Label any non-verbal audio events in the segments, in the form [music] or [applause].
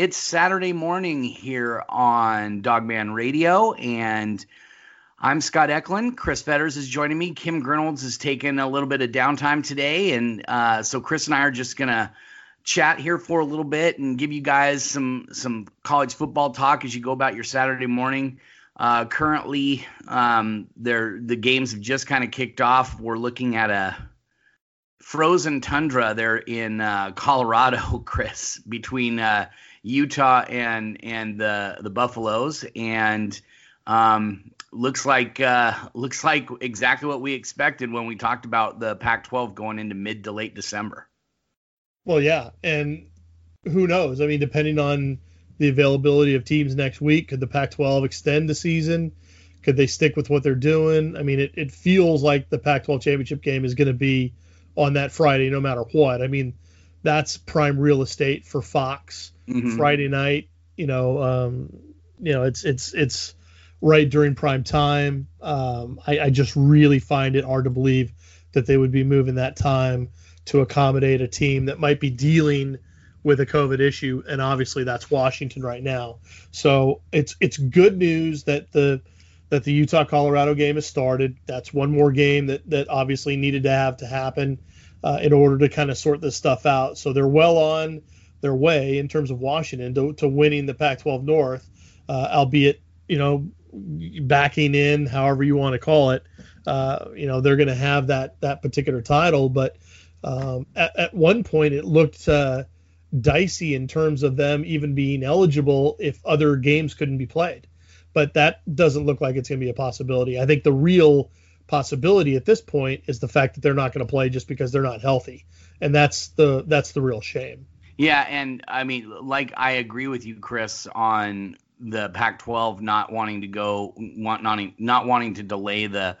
It's Saturday morning here on Dawgman Radio, and I'm Scott Eklund. Chris Fetters is joining me. Kim Grinolds is taking a little bit of downtime today, and uh, so Chris and I are just gonna chat here for a little bit and give you guys some some college football talk as you go about your Saturday morning. Uh, currently, um, the games have just kind of kicked off. We're looking at a frozen tundra there in uh, Colorado, [laughs] Chris, between uh, Utah and and the the Buffaloes, and um, looks like uh, looks like exactly what we expected when we talked about the Pac-12 going into mid to late December. Well, yeah, and who knows? I mean, depending on the availability of teams next week, could the Pac-12 extend the season? Could they stick with what they're doing? I mean, it, it feels like the Pac-12 championship game is going to be on that Friday, no matter what. I mean, that's prime real estate for Fox mm-hmm. Friday night. You know, um, you know, it's it's it's right during prime time. Um, I, I just really find it hard to believe that they would be moving that time to accommodate a team that might be dealing with a COVID issue, and obviously that's Washington right now. So it's it's good news that the that the Utah Colorado game has started. That's one more game that that obviously needed to have to happen uh, in order to kind of sort this stuff out. So they're well on their way in terms of Washington to, to winning the Pac-12 North, uh, albeit you know backing in, however you want to call it. Uh, you know they're going to have that that particular title, but um, at, at, one point it looked uh, dicey in terms of them even being eligible if other games couldn't be played. But that doesn't look like it's going to be a possibility. I think the real possibility at this point is the fact that they're not going to play just because they're not healthy, and that's the that's the real shame. Yeah, and I mean, like I agree with you, Chris, on the Pac-12 not wanting to go, want not not wanting to delay the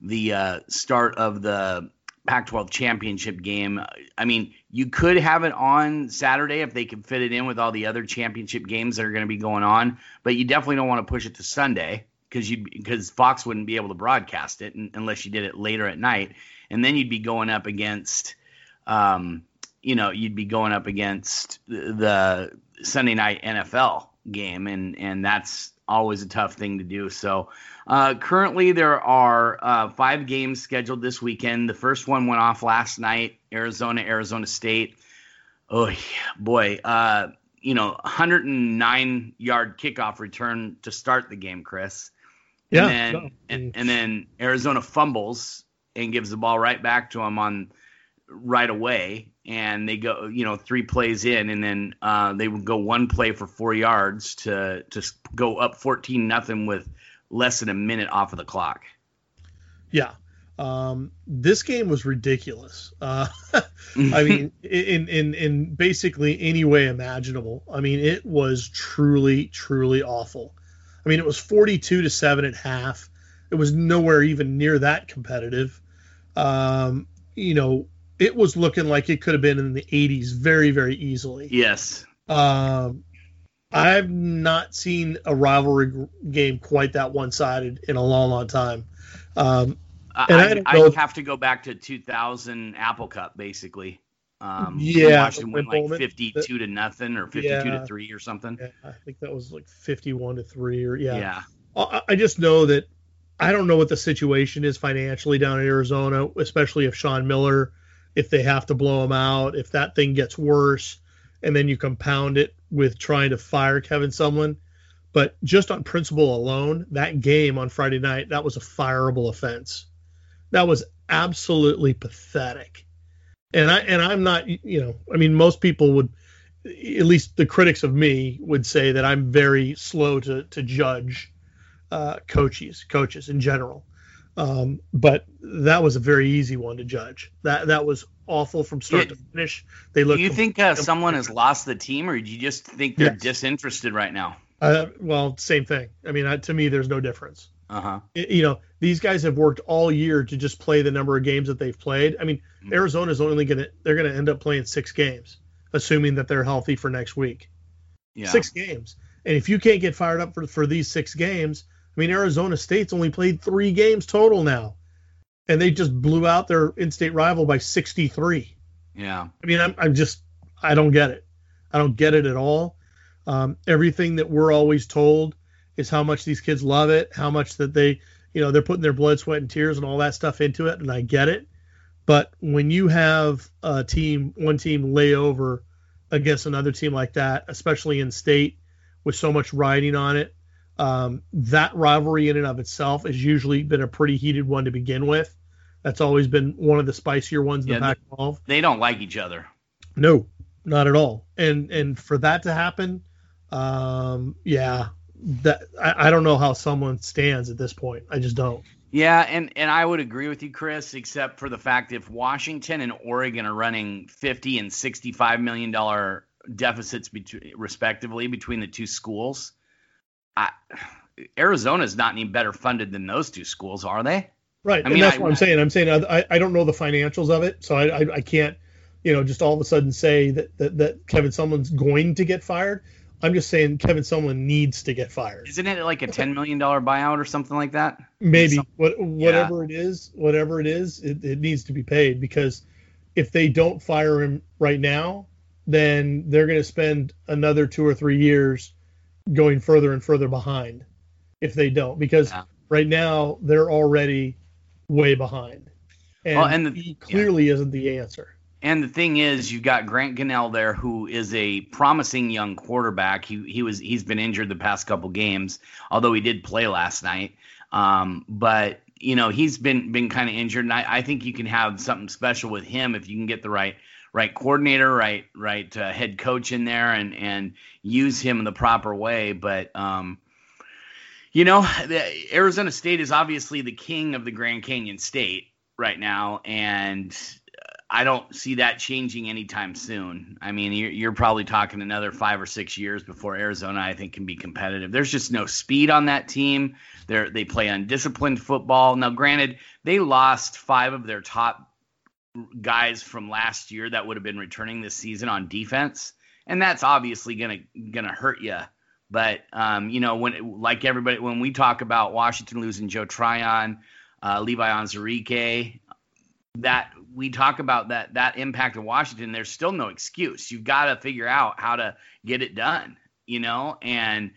the uh, start of the Pac-12 championship game. I mean, you could have it on Saturday if they could fit it in with all the other championship games that are going to be going on, but you definitely don't want to push it to Sunday because you because Fox wouldn't be able to broadcast it unless you did it later at night, and then you'd be going up against. Um, you know, you'd be going up against the Sunday night NFL game, and and that's always a tough thing to do. So uh, currently there are uh, five games scheduled this weekend. The first one went off last night, Arizona, Arizona State. Oh yeah, boy, uh, you know, 109 yard kickoff return to start the game, Chris. Yeah. And then, and, and then Arizona fumbles and gives the ball right back to him on right away. And they go you know three plays in and then uh, they would go one play for four yards to to go up 14 nothing with less than a minute off of the clock. Yeah. Um, this game was ridiculous. Uh, [laughs] i [laughs] mean in in in basically any way imaginable. I mean it was truly truly awful i mean it was 42 to 7 at half it was nowhere even near that competitive um, you know it was looking like it could have been in the 80s very, very easily. Yes. Um, I've not seen a rivalry game quite that one sided in a long, long time. Um, and I, I, I have to go back to 2000 Apple Cup, basically. Um, yeah, Washington went like 52 to nothing or 52 yeah, to three or something. Yeah, I think that was like 51 to three or yeah. Yeah. I, I just know that I don't know what the situation is financially down in Arizona, especially if Sean Miller if they have to blow him out, if that thing gets worse, and then you compound it with trying to fire Kevin Sumlin. But just on principle alone, that game on Friday night, that was a fireable offense. That was absolutely pathetic. And I and I'm not, you know, I mean, most people would, at least the critics of me would say that I'm very slow to to judge uh, coaches, coaches in general. Um, but that was a very easy one to judge. That that was awful from start yeah. to finish. They look. Do you think uh, someone has lost the team, or do you just think they're yes. disinterested right now? Uh, well, same thing. I mean, I, to me, there's no difference. Uh huh. You know, these guys have worked all year to just play the number of games that they've played. I mean, Mhm. Arizona's only gonna they're gonna end up playing six games, assuming that they're healthy for next week. Yeah. Six games, and if you can't get fired up for for these six games, I mean, Arizona State's only played three games total now, and they just blew out their in-state rival by 63. Yeah. I mean, I'm, I'm just, I don't get it. I don't get it at all. Um, everything that we're always told is how much these kids love it, how much that they, you know, they're putting their blood, sweat, and tears and all that stuff into it, and I get it. But when you have a team, one team lay over against another team like that, especially in state with so much riding on it, um, that rivalry in and of itself has usually been a pretty heated one to begin with. That's always been one of the spicier ones in Yeah, the Pac-12. They don't like each other. No, not at all. And and for that to happen, um, yeah, that I, I don't know how someone stands at this point. I just don't. Yeah, and and I would agree with you, Chris, except for the fact if Washington and Oregon are running fifty and sixty-five million dollar deficits between respectively between the two schools, I, Arizona's not any better funded than those two schools, are they? Right, I and mean, that's I- what I'm saying. I'm saying I, I don't know the financials of it, so I, I, I can't, you know, just all of a sudden say that, that that Kevin Sumlin's going to get fired. I'm just saying Kevin Sumlin needs to get fired. Isn't it like a ten million dollar buyout or something like that? Maybe Some- what whatever it is, whatever it is, it, it needs to be paid because if they don't fire him right now, then they're going to spend another two or three years going further and further behind if they don't because Yeah. right now they're already way behind. And, Well, and the- he clearly isn't the answer. And the thing is, you've got Grant Gunnell there, who is a promising young quarterback. He he was he's been injured the past couple games, although he did play last night. Um, but you know he's been been kind of injured, and I, I think you can have something special with him if you can get the right right coordinator, right right uh, head coach in there, and and use him in the proper way. But um, you know, the, Arizona State is obviously the king of the Grand Canyon State right now, and I don't see that changing anytime soon. I mean, you're, you're probably talking another five or six years before Arizona, I think, can be competitive. There's just no speed on that team. They they play undisciplined football. Now, granted, they lost five of their top guys from last year that would have been returning this season on defense, and that's obviously gonna gonna hurt you. But um, you know, when like everybody, when we talk about Washington losing Joe Tryon, uh, Levi Onwuzurike, that we talk about that that impact of Washington, there's still no excuse. You've got to figure out how to get it done, you know, and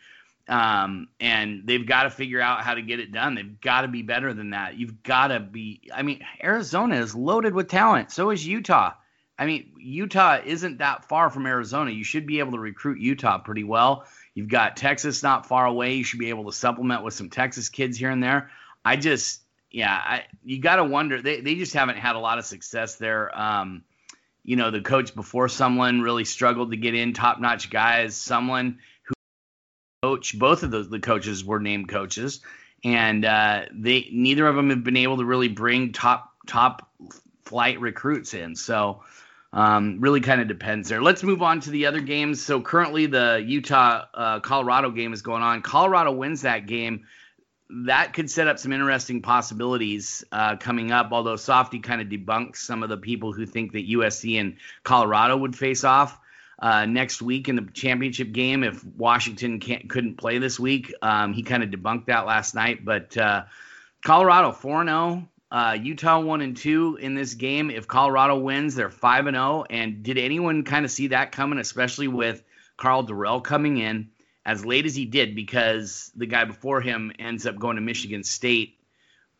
um, and they've got to figure out how to get it done. They've got to be better than that. You've got to be. I mean, Arizona is loaded with talent. So is Utah. I mean, Utah isn't that far from Arizona. You should be able to recruit Utah pretty well. You've got Texas not far away. You should be able to supplement with some Texas kids here and there. I just, yeah, I, you got to wonder. They, they just haven't had a lot of success there. Um, you know, the coach before Sumlin really struggled to get in top notch guys. Sumlin, who coach, both of those the coaches were named coaches, and uh, they neither of them have been able to really bring top top flight recruits in. So um, really kind of depends there. Let's move on to the other games. So currently the Utah uh, Colorado game is going on. Colorado wins that game. That could set up some interesting possibilities uh, coming up. Although Softy kind of debunks some of the people who think that USC and Colorado would face off uh, next week in the championship game if Washington can't couldn't play this week. Um, he kind of debunked that last night. But uh, Colorado four zero. Uh, Utah one and two in this game. If Colorado wins, they're five and zero. And did anyone kind of see that coming, especially with Karl Dorrell coming in as late as he did, because the guy before him ends up going to Michigan State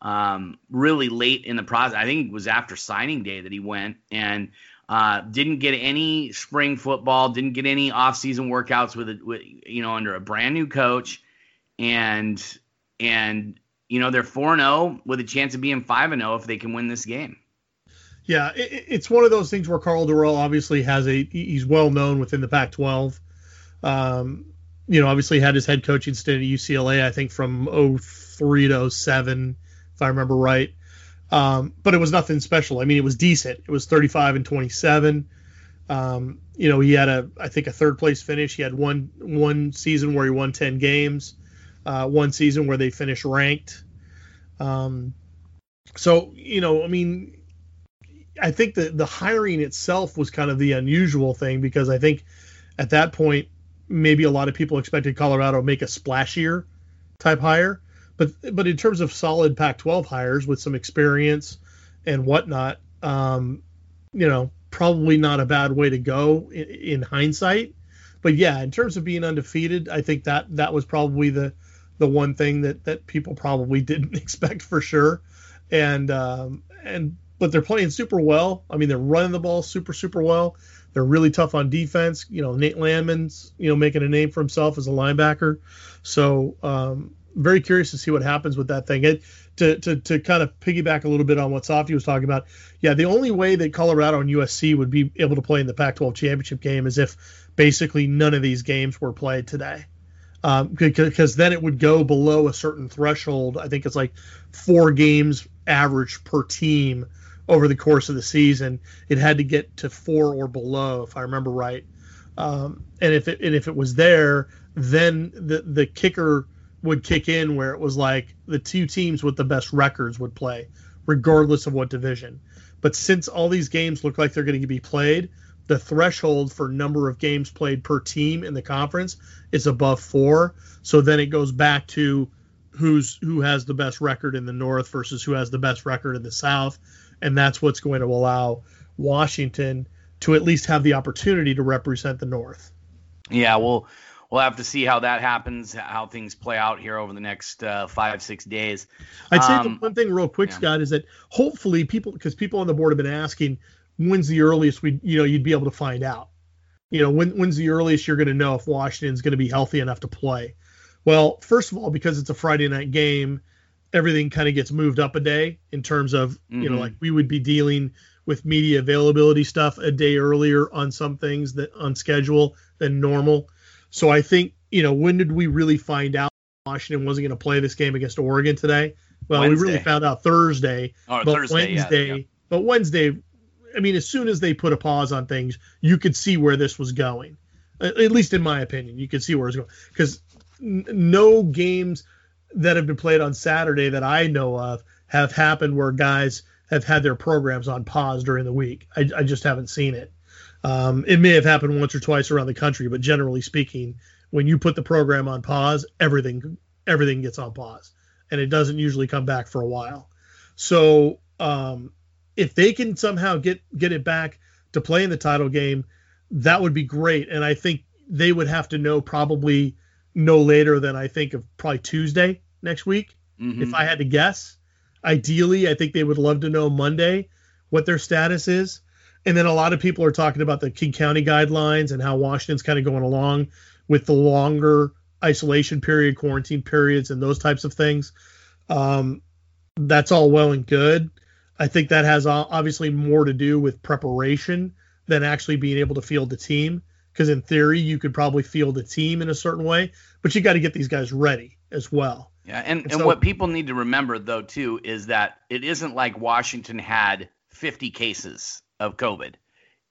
um, really late in the process. I think it was after signing day that he went and uh, didn't get any spring football, didn't get any offseason workouts with, a, with you know under a brand new coach, and and you know they're four and zero with a chance of being five and zero if they can win this game. Yeah, it, it's one of those things where Karl Dorrell obviously has a he's well known within the Pac-12. Um, you know, obviously had his head coaching stint at UCLA, I think from 03 to 07, if I remember right. Um, but it was nothing special. I mean, it was decent. It was 35 and 27. Um, you know, he had a I think a third place finish. He had one one season where he won 10 games, uh, one season where they finished ranked. Um, so you know, I mean, I think that the hiring itself was kind of the unusual thing because I think at that point maybe a lot of people expected Colorado to make a splashier type hire, but but in terms of solid Pac-12 hires with some experience and whatnot, um, you know, probably not a bad way to go in, in, hindsight. But yeah, in terms of being undefeated, I think that that was probably the the one thing that that people probably [laughs] didn't expect for sure. And um, and but they're playing super well. I mean, they're running the ball super super well. They're really tough on defense. You know, Nate Landman's you know making a name for himself as a linebacker. So um, very curious to see what happens with that thing. It, to, to, to kind of piggyback a little bit on what Softy was talking about, yeah, the only way that Colorado and USC would be able to play in the Pac-12 championship game is if basically none of these games were played today. Um, because then it would go below a certain threshold. I think it's like four games average per team over the course of the season. It had to get to four or below, if I remember right. Um, and if it and if it was there, then the the kicker would kick in where it was like the two teams with the best records would play, regardless of what division. But since all these games look like they're going to be played, the threshold for number of games played per team in the conference is above four. So then it goes back to who's who has the best record in the North versus who has the best record in the South, and that's what's going to allow Washington to at least have the opportunity to represent the North. Yeah, well, we'll have to see how that happens, how things play out here over the next uh, five six days. I'd say um, the one thing real quick, yeah. Scott, is that hopefully people, because people on the board have been asking, when's the earliest we, you know, you'd be able to find out. You know, when, when's the earliest you're going to know if Washington's going to be healthy enough to play? Well, first of all, because it's a Friday night game, everything kind of gets moved up a day in terms of, mm-hmm. you know, mm-hmm. like we would be dealing with media availability stuff a day earlier on some things that on schedule than normal. So I think, you know, when did we really find out Washington wasn't going to play this game against Oregon today? Well, Wednesday. we really found out Thursday. Oh, but Thursday, Wednesday, yeah, yeah. but Wednesday, I mean, as soon as they put a pause on things, you could see where this was going. At least in my opinion, you could see where it's going because n- no games that have been played on Saturday that I know of have happened where guys have had their programs on pause during the week. I, I just haven't seen it. Um, it may have happened once or twice around the country, but generally speaking, when you put the program on pause, everything everything gets on pause, and it doesn't usually come back for a while. So um, if they can somehow get get it back to play in the title game, that would be great. And I think they would have to know probably no later than I think of probably Tuesday next week, mm-hmm. if I had to guess. Ideally, I think they would love to know Monday what their status is. And then a lot of people are talking about the King County guidelines and how Washington's kind of going along with the longer isolation period, quarantine periods, and those types of things. Um, that's all well and good. I think that has obviously more to do with preparation than actually being able to field the team. Because in theory, you could probably field the team in a certain way, but you got to get these guys ready as well. Yeah, and, and, and so, what people need to remember though too is that it isn't like Washington had 50 cases of COVID.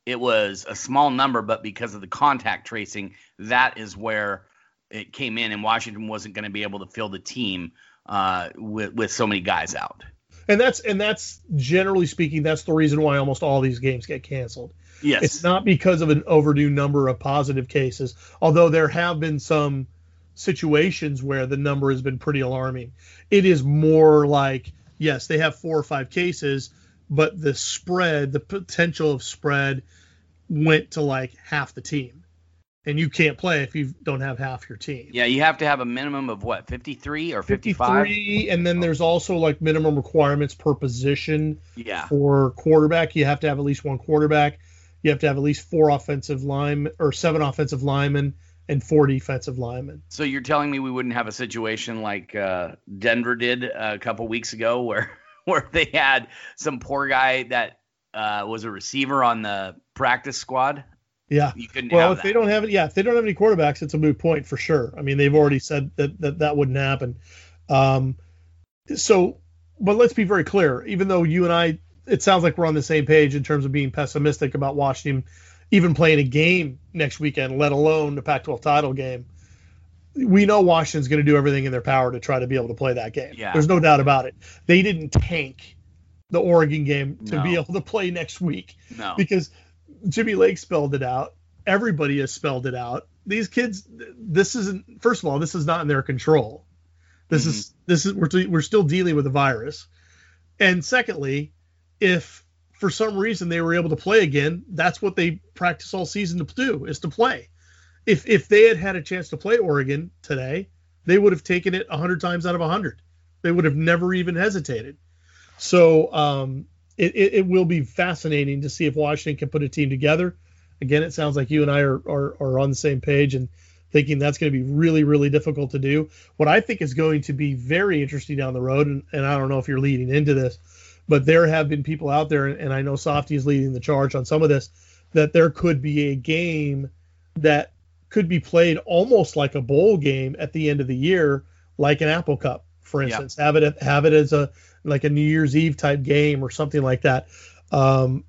It was a small number, but because of the contact tracing, that is where it came in, and Washington wasn't going to be able to fill the team uh, with with so many guys out. And that's and that's generally speaking, that's the reason why almost all these games get canceled. Yes, it's not because of an overdue number of positive cases, although there have been some situations where the number has been pretty alarming. It is more like yes, they have four or five cases, but the spread, the potential of spread went to like half the team. And you can't play if you don't have half your team. Yeah, you have to have a minimum of what, 53 or 55? 53, and then there's also like minimum requirements per position. Yeah. For quarterback, you have to have at least one quarterback. You have to have at least four offensive linemen or seven offensive linemen and four defensive linemen. So you're telling me we wouldn't have a situation like uh, Denver did a couple weeks ago [laughs] where where they had some poor guy that uh, was a receiver on the practice squad. Yeah. You couldn't well, if that. they don't have it, yeah, if they don't have any quarterbacks, it's a moot point for sure. I mean, they've already said that that, that wouldn't happen. Um, so, but let's be very clear. Even though you and I, it sounds like we're on the same page in terms of being pessimistic about Washington even playing a game next weekend, let alone the Pac-12 title game. We know Washington's going to do everything in their power to try to be able to play that game. Yeah. There's no doubt about it. They didn't tank the Oregon game to No. be able to play next week No. because Jimmy Lake spelled it out. Everybody has spelled it out. These kids, this isn't. First of all, this is not in their control. This mm-hmm. is this is we're we're still dealing with a virus. And secondly, if for some reason they were able to play again, that's what they practice all season to do is to play. If if they had had a chance to play Oregon today, they would have taken it 100 times out of 100. They would have never even hesitated. So um, it, it, it will be fascinating to see if Washington can put a team together. Again, it sounds like you and I are, are, are on the same page and thinking that's going to be really, really difficult to do. What I think is going to be very interesting down the road, and, and I don't know if you're leading into this, but there have been people out there, and I know Softy is leading the charge on some of this, that there could be a game that could be played almost like a bowl game at the end of the year, like an Apple Cup, for instance. Have it have it as a like a New Year's Eve type game or something like that. Um,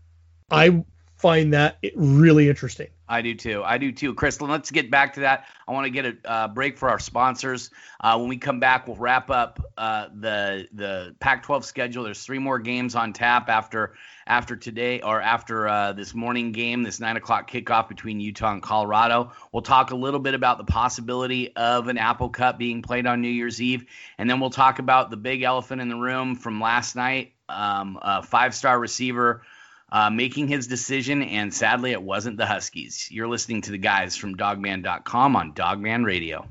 I find that really interesting. I do too. I do too. Crystal, let's get back to that. I want to get a uh, break for our sponsors. Uh, when we come back, we'll wrap up uh, the the Pac-12 schedule. There's three more games on tap after after today or after uh, this morning game, this nine o'clock kickoff between Utah and Colorado. We'll talk a little bit about the possibility of an Apple Cup being played on New Year's Eve, and then we'll talk about the big elephant in the room from last night. Um, five-star receiver uh, making his decision, and sadly, it wasn't the Huskies. You're listening to the guys from Dawgman.com on Dawgman Radio.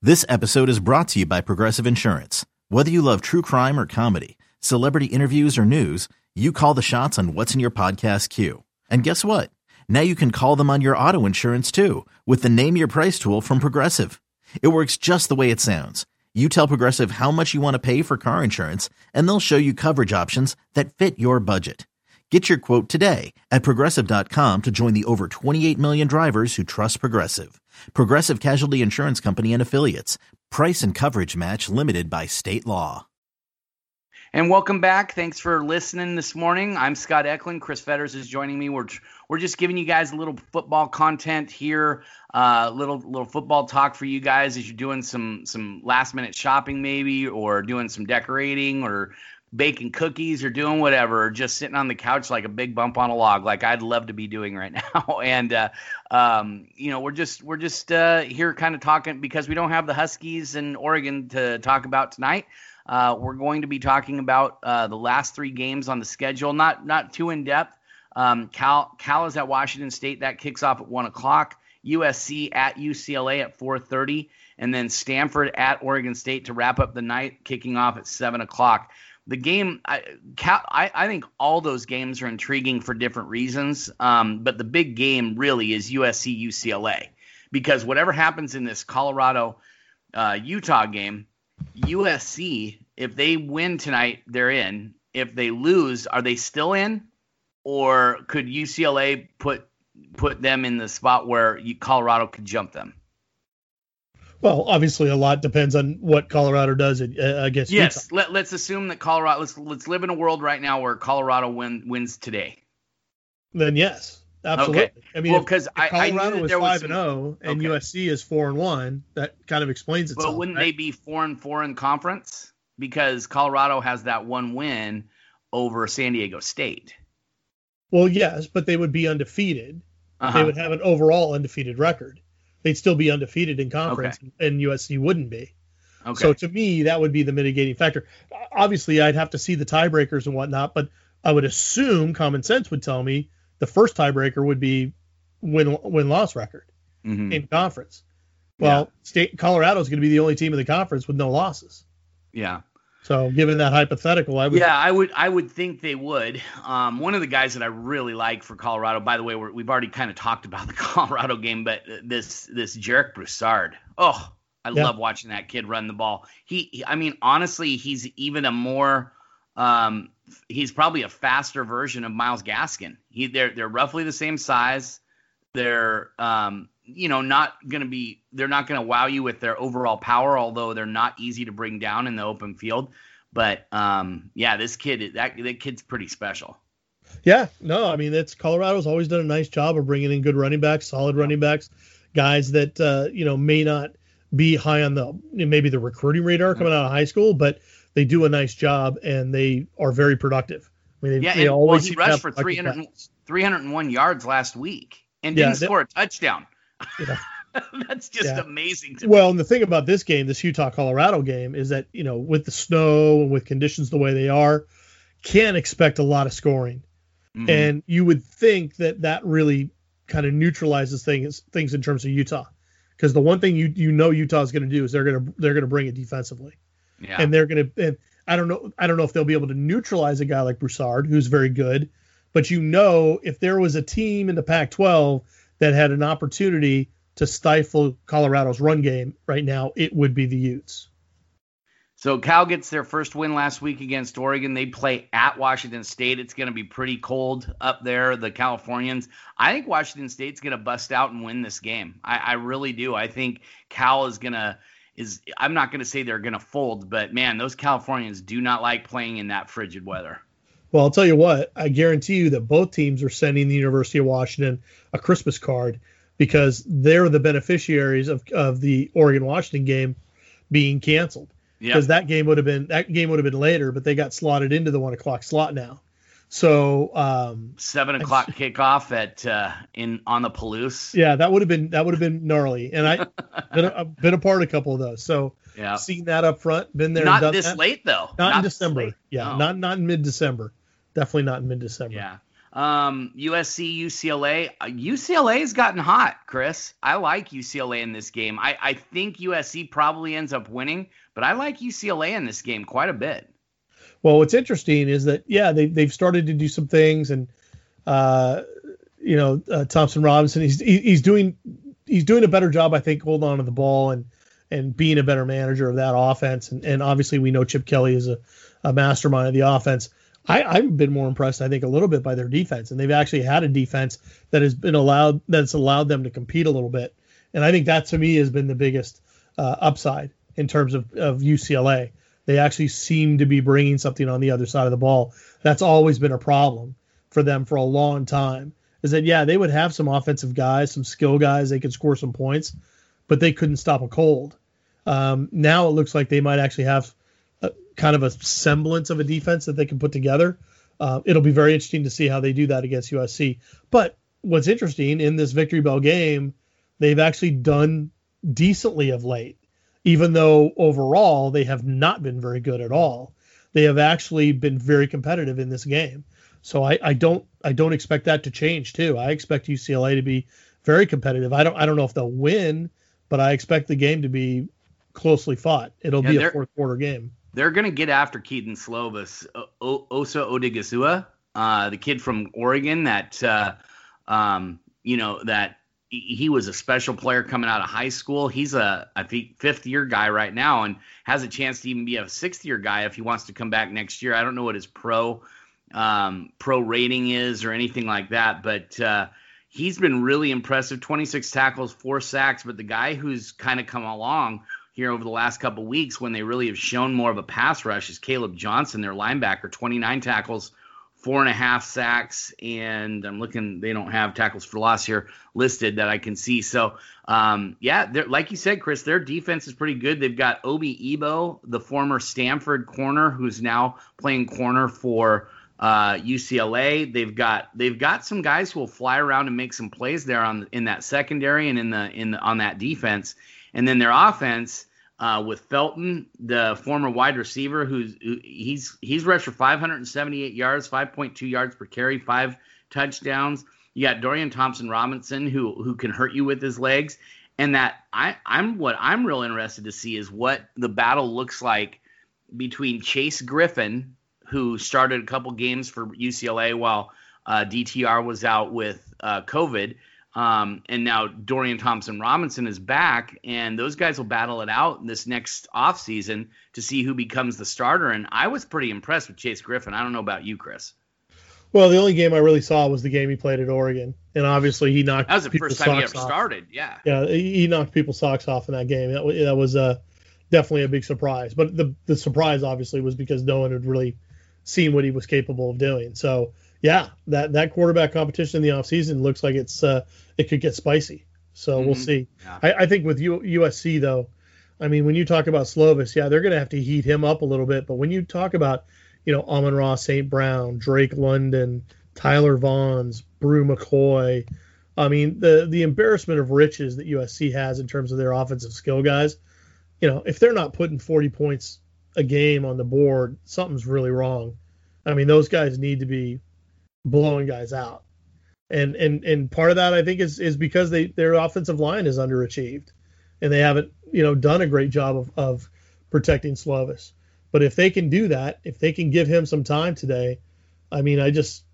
This episode is brought to you by Progressive Insurance. Whether you love true crime or comedy, celebrity interviews or news, you call the shots on what's in your podcast queue. And guess what? Now you can call them on your auto insurance too with the Name Your Price tool from Progressive. It works just the way it sounds. You tell Progressive how much you want to pay for car insurance, and they'll show you coverage options that fit your budget. Get your quote today at progressive.com to join the over 28 million drivers who trust Progressive. Progressive Casualty Insurance Company and Affiliates. Price and coverage match limited by state law. And welcome back. Thanks for listening this morning. I'm Scott Eklund. Chris Fetters is joining me. We're we're just giving you guys a little football content here, uh, little little football talk for you guys as you're doing some some last minute shopping maybe, or doing some decorating, or baking cookies, or doing whatever, or just sitting on the couch like a big bump on a log, like I'd love to be doing right [laughs] now. and uh, um, you know, we're just we're just uh, here kind of talking because we don't have the Huskies in Oregon to talk about tonight. Uh, we're going to be talking about uh, the last three games on the schedule, not not too in depth. Um, Cal Cal is at Washington State. That kicks off at one o'clock. USC at UCLA at 4:30, and then Stanford at Oregon State to wrap up the night, kicking off at seven o'clock. The game, I, Cal, I, I think all those games are intriguing for different reasons, um, but the big game really is USC UCLA because whatever happens in this Colorado uh, Utah game, USC, if they win tonight, they're in. If they lose, are they still in? Or could UCLA put put them in the spot where Colorado could jump them? Well, obviously, a lot depends on what Colorado does uh, against Yes. Utah. Let, let's assume that Colorado. Let's let's live in a world right now where Colorado win, wins today. Then yes, absolutely. Okay. I mean, Well, if- 'cause if I- I Colorado was there was five some- and zero, and Okay. USC is four and one. That kind of explains itself. But wouldn't right? they be four and four in conference because Colorado has that one win over San Diego State? Well, yes, but they would be undefeated. Uh-huh. They would have an overall undefeated record. They'd still be undefeated in conference, and USC wouldn't be. Okay. So to me, that would be the mitigating factor. Obviously, I'd have to see the tiebreakers and whatnot, but I would assume common sense would tell me the first tiebreaker would be win win loss record Mhm. in conference. Well, state Colorado is going to be the only team in the conference with no losses. yeah. So, given that hypothetical, I would. Yeah, I would. I would think they would. Um, one of the guys that I really like for Colorado, by the way, we're, we've already kind of talked about the [laughs] Colorado game, but this this Jarek Broussard. Oh, I Yeah. love watching that kid run the ball. He, he- I mean, honestly, he's even a more. Um, he's probably a faster version of Myles Gaskin. He, they're they're roughly the same size. They're um, you know, not going to be, they're not going to wow you with their overall power, although they're not easy to bring down in the open field. But um, yeah, this kid, that that kid's pretty special. Yeah, no, I mean it's Colorado's always done a nice job of bringing in good running backs, solid running backs, guys that uh, you know may not be high on the maybe the recruiting radar coming out of high school, but they do a nice job and they are very productive. I mean, they, yeah, they and, always well, he rushed for productive 300, 301 yards last week and Yeah, didn't score a touchdown. Yeah. [laughs] That's just Yeah. amazing to Well, me. and the thing about this game, this Utah Colorado game, is that you know with the snow and with conditions the way they are, can't expect a lot of scoring. Mhm. and you would think that that really kind of neutralizes things things in terms of Utah, because the one thing you you know Utah is going to do is they're going to they're going to bring it defensively, yeah. and they're going to and I don't know I don't know if they'll be able to neutralize a guy like Broussard who's very good, but you know if there was a team in the Pac-12 that had an opportunity to stifle Colorado's run game right now, it would be the Utes. So Cal gets their first win last week against Oregon. They play at Washington State. It's going to be pretty cold up there. The Californians. I think Washington State's going to bust out and win this game. I, I really do. I think Cal is going to is. I'm not going to say they're going to fold, but man, those Californians do not like playing in that frigid weather. Well, I'll tell you what, I guarantee you that both teams are sending the University of Washington a Christmas card because they're the beneficiaries of, of the Oregon Washington game being canceled. Yeah. Because that game would have been that game would have been later, but they got slotted into the one o'clock slot now. So um, Seven o'clock kickoff at uh, in on the Palouse. yeah, that would have been that would have been gnarly. And I [laughs] been a, I've been a part of a couple of those. So Yeah. seen that up front, been there, Not done this that. late though. not, in December. late. Yeah, No. not not in mid December. Definitely not in mid December. Yeah. Um, USC, UCLA. Uh, UCLA has gotten hot, Chris. I like UCLA in this game. I, I think USC probably ends up winning, but I like UCLA in this game quite a bit. Well, what's interesting is that yeah, they they've started to do some things, and uh, you know uh, Thompson Robinson, he's he- he's doing he's doing a better job, I think, holding on to the ball and and being a better manager of that offense. And and obviously we know Chip Kelly is a, a mastermind of the offense. I, I've been more impressed, I think, a little bit by their defense, and they've actually had a defense that has been allowed that's allowed them to compete a little bit. And I think that to me has been the biggest uh, upside in terms of, of UCLA. They actually seem to be bringing something on the other side of the ball. That's always been a problem for them for a long time. Is that yeah, they would have some offensive guys, some skill guys, they could score some points, but they couldn't stop a cold. Um, now it looks like they might actually have kind of a semblance of a defense that they can put together. Uh, it'll be very interesting to see how they do that against USC. But what's interesting in this Victory Bell game, they've actually done decently of late, even though overall they have not been very good at all. They have actually been very competitive in this game. So I, I don't I don't expect that to change too. I expect UCLA to be very competitive. I don't I don't know if they'll win, but I expect the game to be closely fought. It'll Yeah, be a fourth quarter game. They're going to get after Kedon Slovis. O- O- Osa Odighizuwa, uh, the kid from Oregon that, uh, um, you know, that he he was a special player coming out of high school. He's a, I think, fifth year guy right now and has a chance to even be a sixth year guy if he wants to come back next year. I don't know what his pro um, pro rating is or anything like that, but uh, he's been really impressive 26 tackles, four sacks. But the guy who's kind of come along here over the last couple weeks when they really have shown more of a pass rush is Caleb Johnson, their linebacker, 29 tackles, four and a half sacks, and I'm looking, they don't have tackles for loss here listed that I can see. So, um, yeah, like you said, Chris, their defense is pretty good. They've got Obi Eboh, the former Stanford corner, who's now playing corner for uh, UCLA. They've got they've got some guys who will fly around and make some plays there on in that secondary and in the in the, on that defense. And then their offense uh, with Felton, the former wide receiver, who's who, he's he's rushed for 578 yards, 5.2 yards per carry, five touchdowns. You got Dorian Thompson Robinson, who who can hurt you with his legs. And that I I'm what I'm real interested to see is what the battle looks like between Chase Griffin, who started a couple games for UCLA while uh, DTR was out with uh, COVID. Um, and now Dorian Thompson Robinson is back, and those guys will battle it out this next offseason to see who becomes the starter. And I was pretty impressed with Chase Griffin. I don't know about you, Chris. Well, the only game I really saw was the game he played at Oregon, and obviously he knocked. That was the people's first time he ever socks off. started. Yeah. Yeah, he he knocked people's socks off in that game. That was, that was uh, definitely a big surprise. But the the surprise obviously was because no one had really seen what he was capable of doing. So yeah, that that quarterback competition in the offseason looks like it's uh, it could get spicy. So mm-hmm. we'll see. Yeah. I, I, think with U, USC though, I mean, when you talk about Slovis, yeah, they're going to have to heat him up a little bit. But when you talk about, you know, Amon Ross, St. Brown, Drake London, Tyler Vaughns, Bru McCoy, I mean, the the embarrassment of riches that USC has in terms of their offensive skill guys, you know, if they're not putting 40 points a game on the board, something's really wrong. I mean, those guys need to be blowing guys out. And and and part of that I think is is because they their offensive line is underachieved and they haven't, you know, done a great job of, of protecting Slovis. But if they can do that, if they can give him some time today, I mean, I just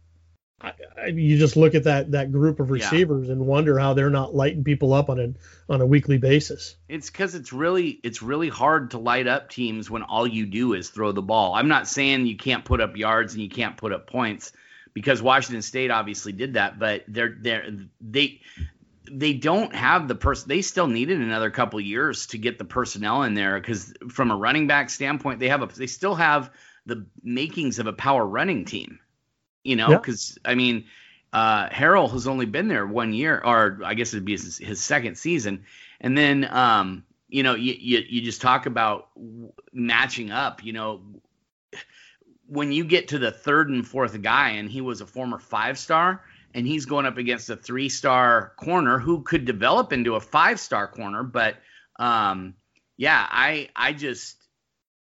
I, I, you just look at that that group of receivers yeah. and wonder how they're not lighting people up on a on a weekly basis. It's because it's really it's really hard to light up teams when all you do is throw the ball. I'm not saying you can't put up yards and you can't put up points because Washington State obviously did that, but they're they're they they don't have the person they still needed another couple years to get the personnel in there because from a running back standpoint they have a they still have the makings of a power running team you know, because yeah. I mean, uh, Harrell has only been there one year, or I guess it'd be his, his second season, and then um, you know, you, you you just talk about matching up. You know, when you get to the third and fourth guy, and he was a former five star, and he's going up against a three star corner who could develop into a five star corner, but um, yeah, I I just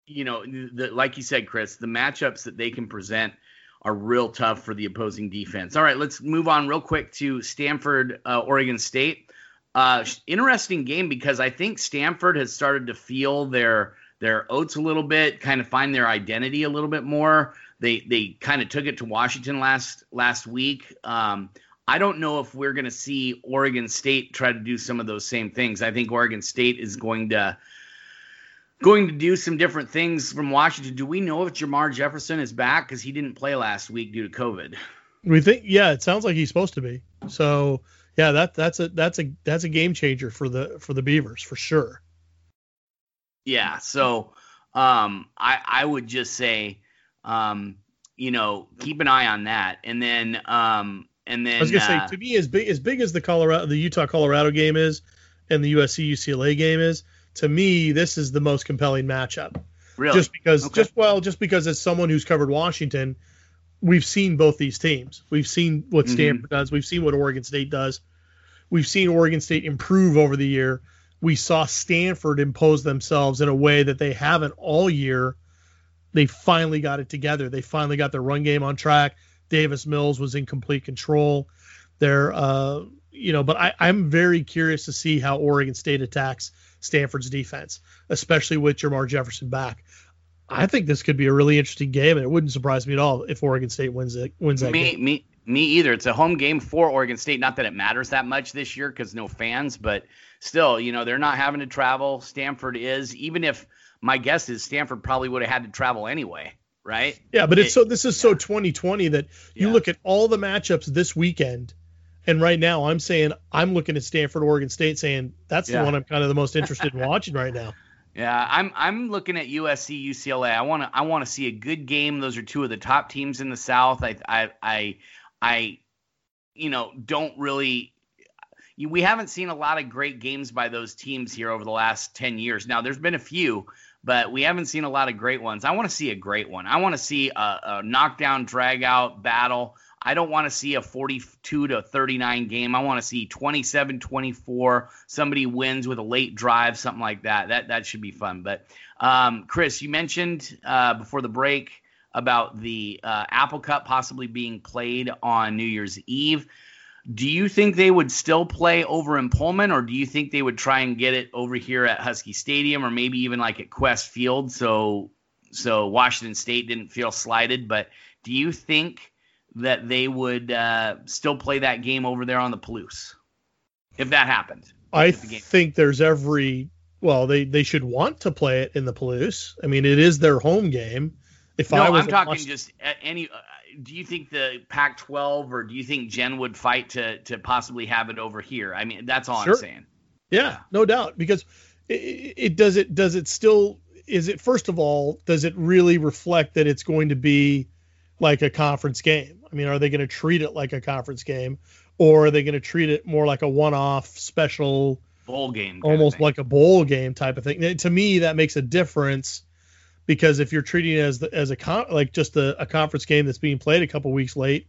you know, the, like you said, Chris, the matchups that they can present are real tough for the opposing defense. All right, let's move on real quick to Stanford, uh, Oregon State. Uh, interesting game because I think Stanford has started to feel their their oats a little bit, kind of find their identity a little bit more. They they kind of took it to Washington last last week. Um, I don't know if we're going to see Oregon State try to do some of those same things. I think Oregon State is going to going to do some different things from Washington. Do we know if Jermar Jefferson is back because he didn't play last week due to COVID? We think, yeah, it sounds like he's supposed to be. So, yeah, that that's a that's a that's a game changer for the for the Beavers for sure. Yeah, so um, I I would just say, um, you know, keep an eye on that, and then um, and then I was gonna uh, say to me as big as big as the Colorado the Utah Colorado game is, and the USC UCLA game is to me, this is the most compelling matchup. Really? Just because, okay. just well, just because as someone who's covered Washington, we've seen both these teams. We've seen what mm-hmm. Stanford does. We've seen what Oregon State does. We've seen Oregon State improve over the year. We saw Stanford impose themselves in a way that they haven't all year. They finally got it together. They finally got their run game on track. Davis Mills was in complete control. They're, uh, you know, but I, I'm very curious to see how Oregon State attacks Stanford's defense, especially with Jermar Jefferson back. I think this could be a really interesting game, and it wouldn't surprise me at all if Oregon State wins it. Wins that me, game. Me, me either. It's a home game for Oregon State. Not that it matters that much this year because no fans, but still, you know, they're not having to travel. Stanford is. Even if my guess is Stanford probably would have had to travel anyway, right? Yeah, but it's it, so this is yeah. so 2020 that you yeah. look at all the matchups this weekend and right now, I'm saying I'm looking at Stanford, Oregon State, saying that's yeah. the one I'm kind of the most interested in watching right now. [laughs] Yeah, I'm I'm looking at USC, UCLA. I want to I want to see a good game. Those are two of the top teams in the South. I I I, I you know don't really. We haven't seen a lot of great games by those teams here over the last 10 years. Now, there's been a few, but we haven't seen a lot of great ones. I want to see a great one. I want to see a, a knockdown, drag out battle. I don't want to see a 42 to 39 game. I want to see 27 24. Somebody wins with a late drive, something like that. That that should be fun. But um, Chris, you mentioned uh, before the break about the uh, Apple Cup possibly being played on New Year's Eve. Do you think they would still play over in Pullman, or do you think they would try and get it over here at Husky Stadium, or maybe even like at Qwest Field, so so Washington State didn't feel slighted? But do you think that they would uh, still play that game over there on the Palouse if that happened. I think there's every well, they they should want to play it in the Palouse. I mean, it is their home game. If no, I was I'm talking just any. Uh, do you think the Pac-12 or do you think Jen would fight to to possibly have it over here? I mean, that's all sure. I'm saying. Yeah, yeah, no doubt. Because it, it does it does it still is it first of all does it really reflect that it's going to be like a conference game? I mean, are they going to treat it like a conference game, or are they going to treat it more like a one-off special bowl game, almost like a bowl game type of thing? To me, that makes a difference because if you're treating it as the, as a con- like just a, a conference game that's being played a couple weeks late,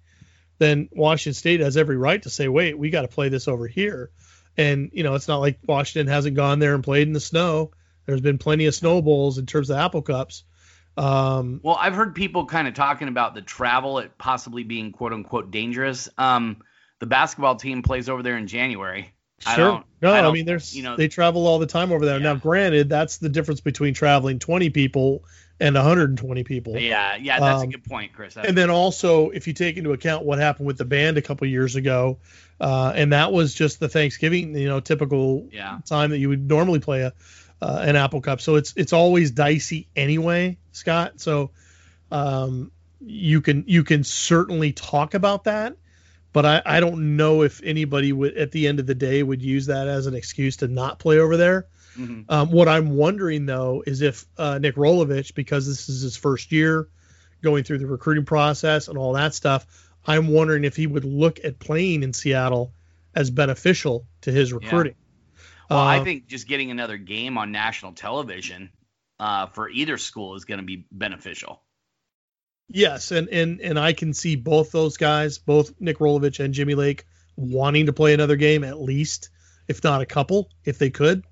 then Washington State has every right to say, wait, we got to play this over here. And you know, it's not like Washington hasn't gone there and played in the snow. There's been plenty of snowballs in terms of apple cups. Um, well, I've heard people kind of talking about the travel, it possibly being quote unquote dangerous. Um, the basketball team plays over there in January. Sure. no, I, I, mean, there's you know they travel all the time over there. Yeah. Now, granted, that's the difference between traveling 20 people and 120 people. Yeah, yeah, that's um, a good point, Chris. That's and then also, if you take into account what happened with the band a couple years ago, uh, and that was just the Thanksgiving, you know, typical yeah. time that you would normally play a uh, an Apple Cup. So it's it's always dicey anyway, Scott. So um, you can you can certainly talk about that, but I, I don't know if anybody would at the end of the day would use that as an excuse to not play over there. Mm-hmm. Um, what I'm wondering though is if uh, Nick Rolovich, because this is his first year going through the recruiting process and all that stuff, I'm wondering if he would look at playing in Seattle as beneficial to his recruiting. Yeah. Well, I um, think just getting another game on national television uh, for either school is going to be beneficial. Yes, and and and I can see both those guys, both Nick Rolovich and Jimmy Lake, wanting to play another game at least, if not a couple, if they could.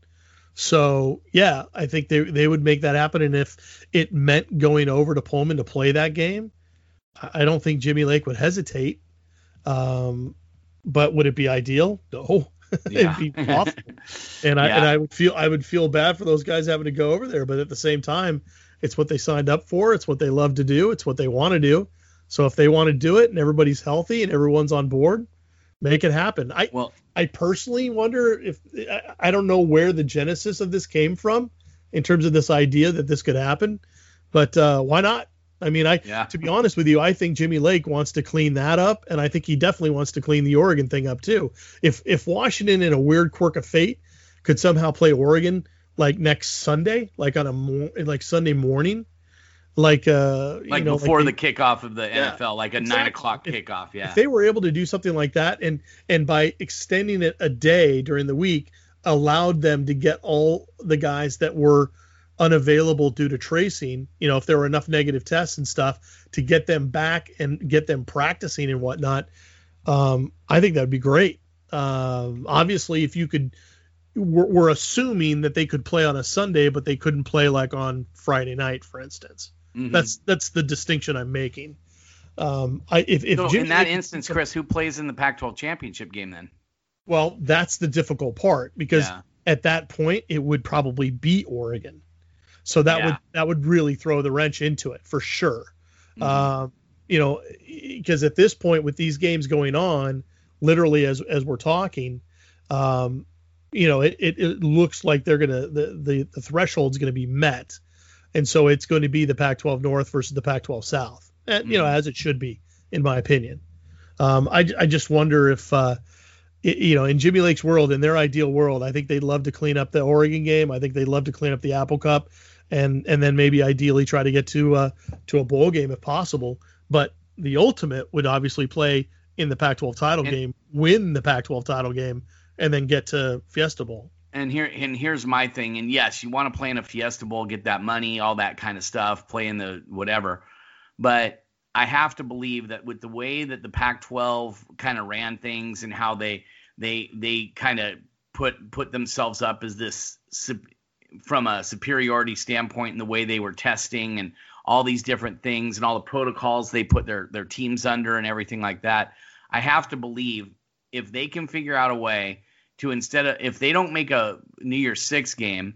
So yeah, I think they they would make that happen. And if it meant going over to Pullman to play that game, I don't think Jimmy Lake would hesitate. Um, but would it be ideal? No. [laughs] It'd be awful. [laughs] And I yeah. and I would feel I would feel bad for those guys having to go over there, but at the same time, it's what they signed up for. It's what they love to do. It's what they want to do. So if they want to do it and everybody's healthy and everyone's on board, make it happen. I well, I personally wonder if I, don't know where the genesis of this came from in terms of this idea that this could happen, but uh, why not? I mean, I yeah. to be honest with you, I think Jimmy Lake wants to clean that up, and I think he definitely wants to clean the Oregon thing up too. If if Washington, in a weird quirk of fate, could somehow play Oregon like next Sunday, like on a like Sunday morning, like uh like know, before like the kickoff of the yeah, NFL, like a exactly. nine o'clock kickoff. Yeah. If they were able to do something like that, and and by extending it a day during the week, allowed them to get all the guys that were unavailable due to tracing, you know, if there were enough negative tests and stuff to get them back and get them practicing and whatnot, um, I think that'd be great. Um, obviously, if you could, we're, we're, assuming that they could play on a Sunday, but they couldn't play like on Friday night, for instance. Mm-hmm. That's that's the distinction I'm making. Um, I if, if so in that instance, Chris, who plays in the Pac-12 championship game then? Well, that's the difficult part because yeah. at that point it would probably be Oregon. So that yeah. would that would really throw the wrench into it for sure. Mm-hmm. Uh, you know, because at this point with these games going on, literally as as we're talking, um, you know, it, it, it looks like they're gonna the the, the threshold's gonna be met, and so it's going to be the Pac-12 North versus the Pac-12 South, and mm-hmm. you know mm-hmm. as it should be in my opinion. Um, I I just wonder if. Uh, you know, in Jimmy Lake's world, in their ideal world, I think they'd love to clean up the Oregon game. I think they'd love to clean up the Apple Cup and and then maybe ideally try to get to uh, to a bowl game if possible. But the ultimate would obviously play in the Pac-12 title and, game, win the Pac-12 title game, and then get to Fiesta Bowl. And here and here's my thing. And yes, you want to play in a Fiesta Bowl, get that money, all that kind of stuff, play in the whatever. But I have to believe that with the way that the Pac-12 kind of ran things and how they they they kind of put put themselves up as this from a superiority standpoint in the way they were testing and all these different things and all the protocols they put their their teams under and everything like that. I have to believe if they can figure out a way to instead of if they don't make a New Year's Six game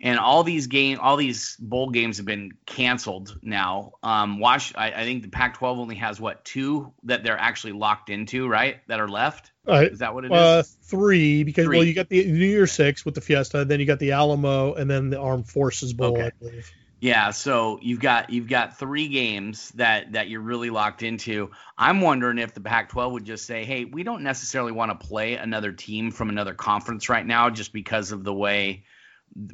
and all these game all these bowl games have been canceled now. Um, watch, I, I think the Pac-12 only has what two that they're actually locked into, right? That are left. Right. Is that what it uh, is? Three, because three. well, you got the New Year's Six with the Fiesta, then you got the Alamo, and then the Armed Forces Bowl, okay. I believe. Yeah, so you've got you've got three games that that you're really locked into. I'm wondering if the Pac-12 would just say, "Hey, we don't necessarily want to play another team from another conference right now, just because of the way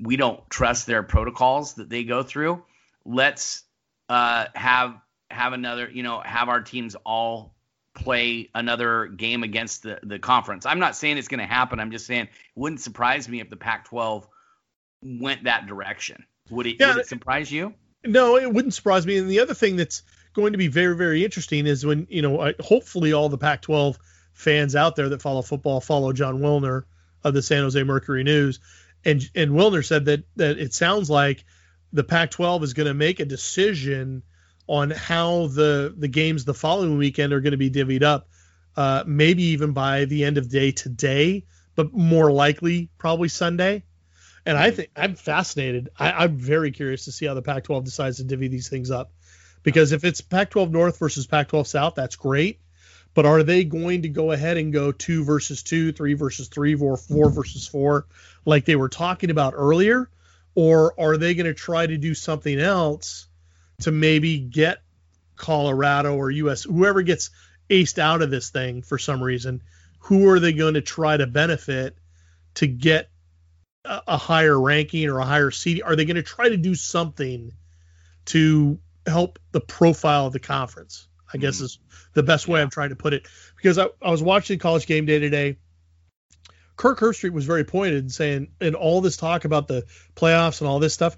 we don't trust their protocols that they go through. Let's uh, have have another, you know, have our teams all play another game against the, the conference. I'm not saying it's going to happen. I'm just saying it wouldn't surprise me if the Pac 12 went that direction. Would it, yeah, would it surprise you? No, it wouldn't surprise me. And the other thing that's going to be very, very interesting is when, you know, hopefully all the Pac 12 fans out there that follow football follow Jon Wilner of the San Jose Mercury News. And, and Wilner said that, that it sounds like the Pac 12 is going to make a decision on how the, the games the following weekend are going to be divvied up, uh, maybe even by the end of day today, but more likely probably Sunday. And I hmm. think I'm fascinated. I, am very curious to see how the Pac-12 decides to divvy these things up, because if it's Pac-12 North versus Pac-12 South, that's great. But are they going to go ahead and go two versus two, three versus three, four, four versus four, like they were talking about earlier, or are they going to try to do something else to maybe get Colorado or US, whoever gets aced out of this thing for some reason? Who are they going to try to benefit to get a higher ranking or a higher seed? Are they going to try to do something to help the profile of the conference? I guess mm. is the best way I'm trying to put it. Because I, I was watching college game day today. Kirk Herbstreit was very pointed in saying, in all this talk about the playoffs and all this stuff,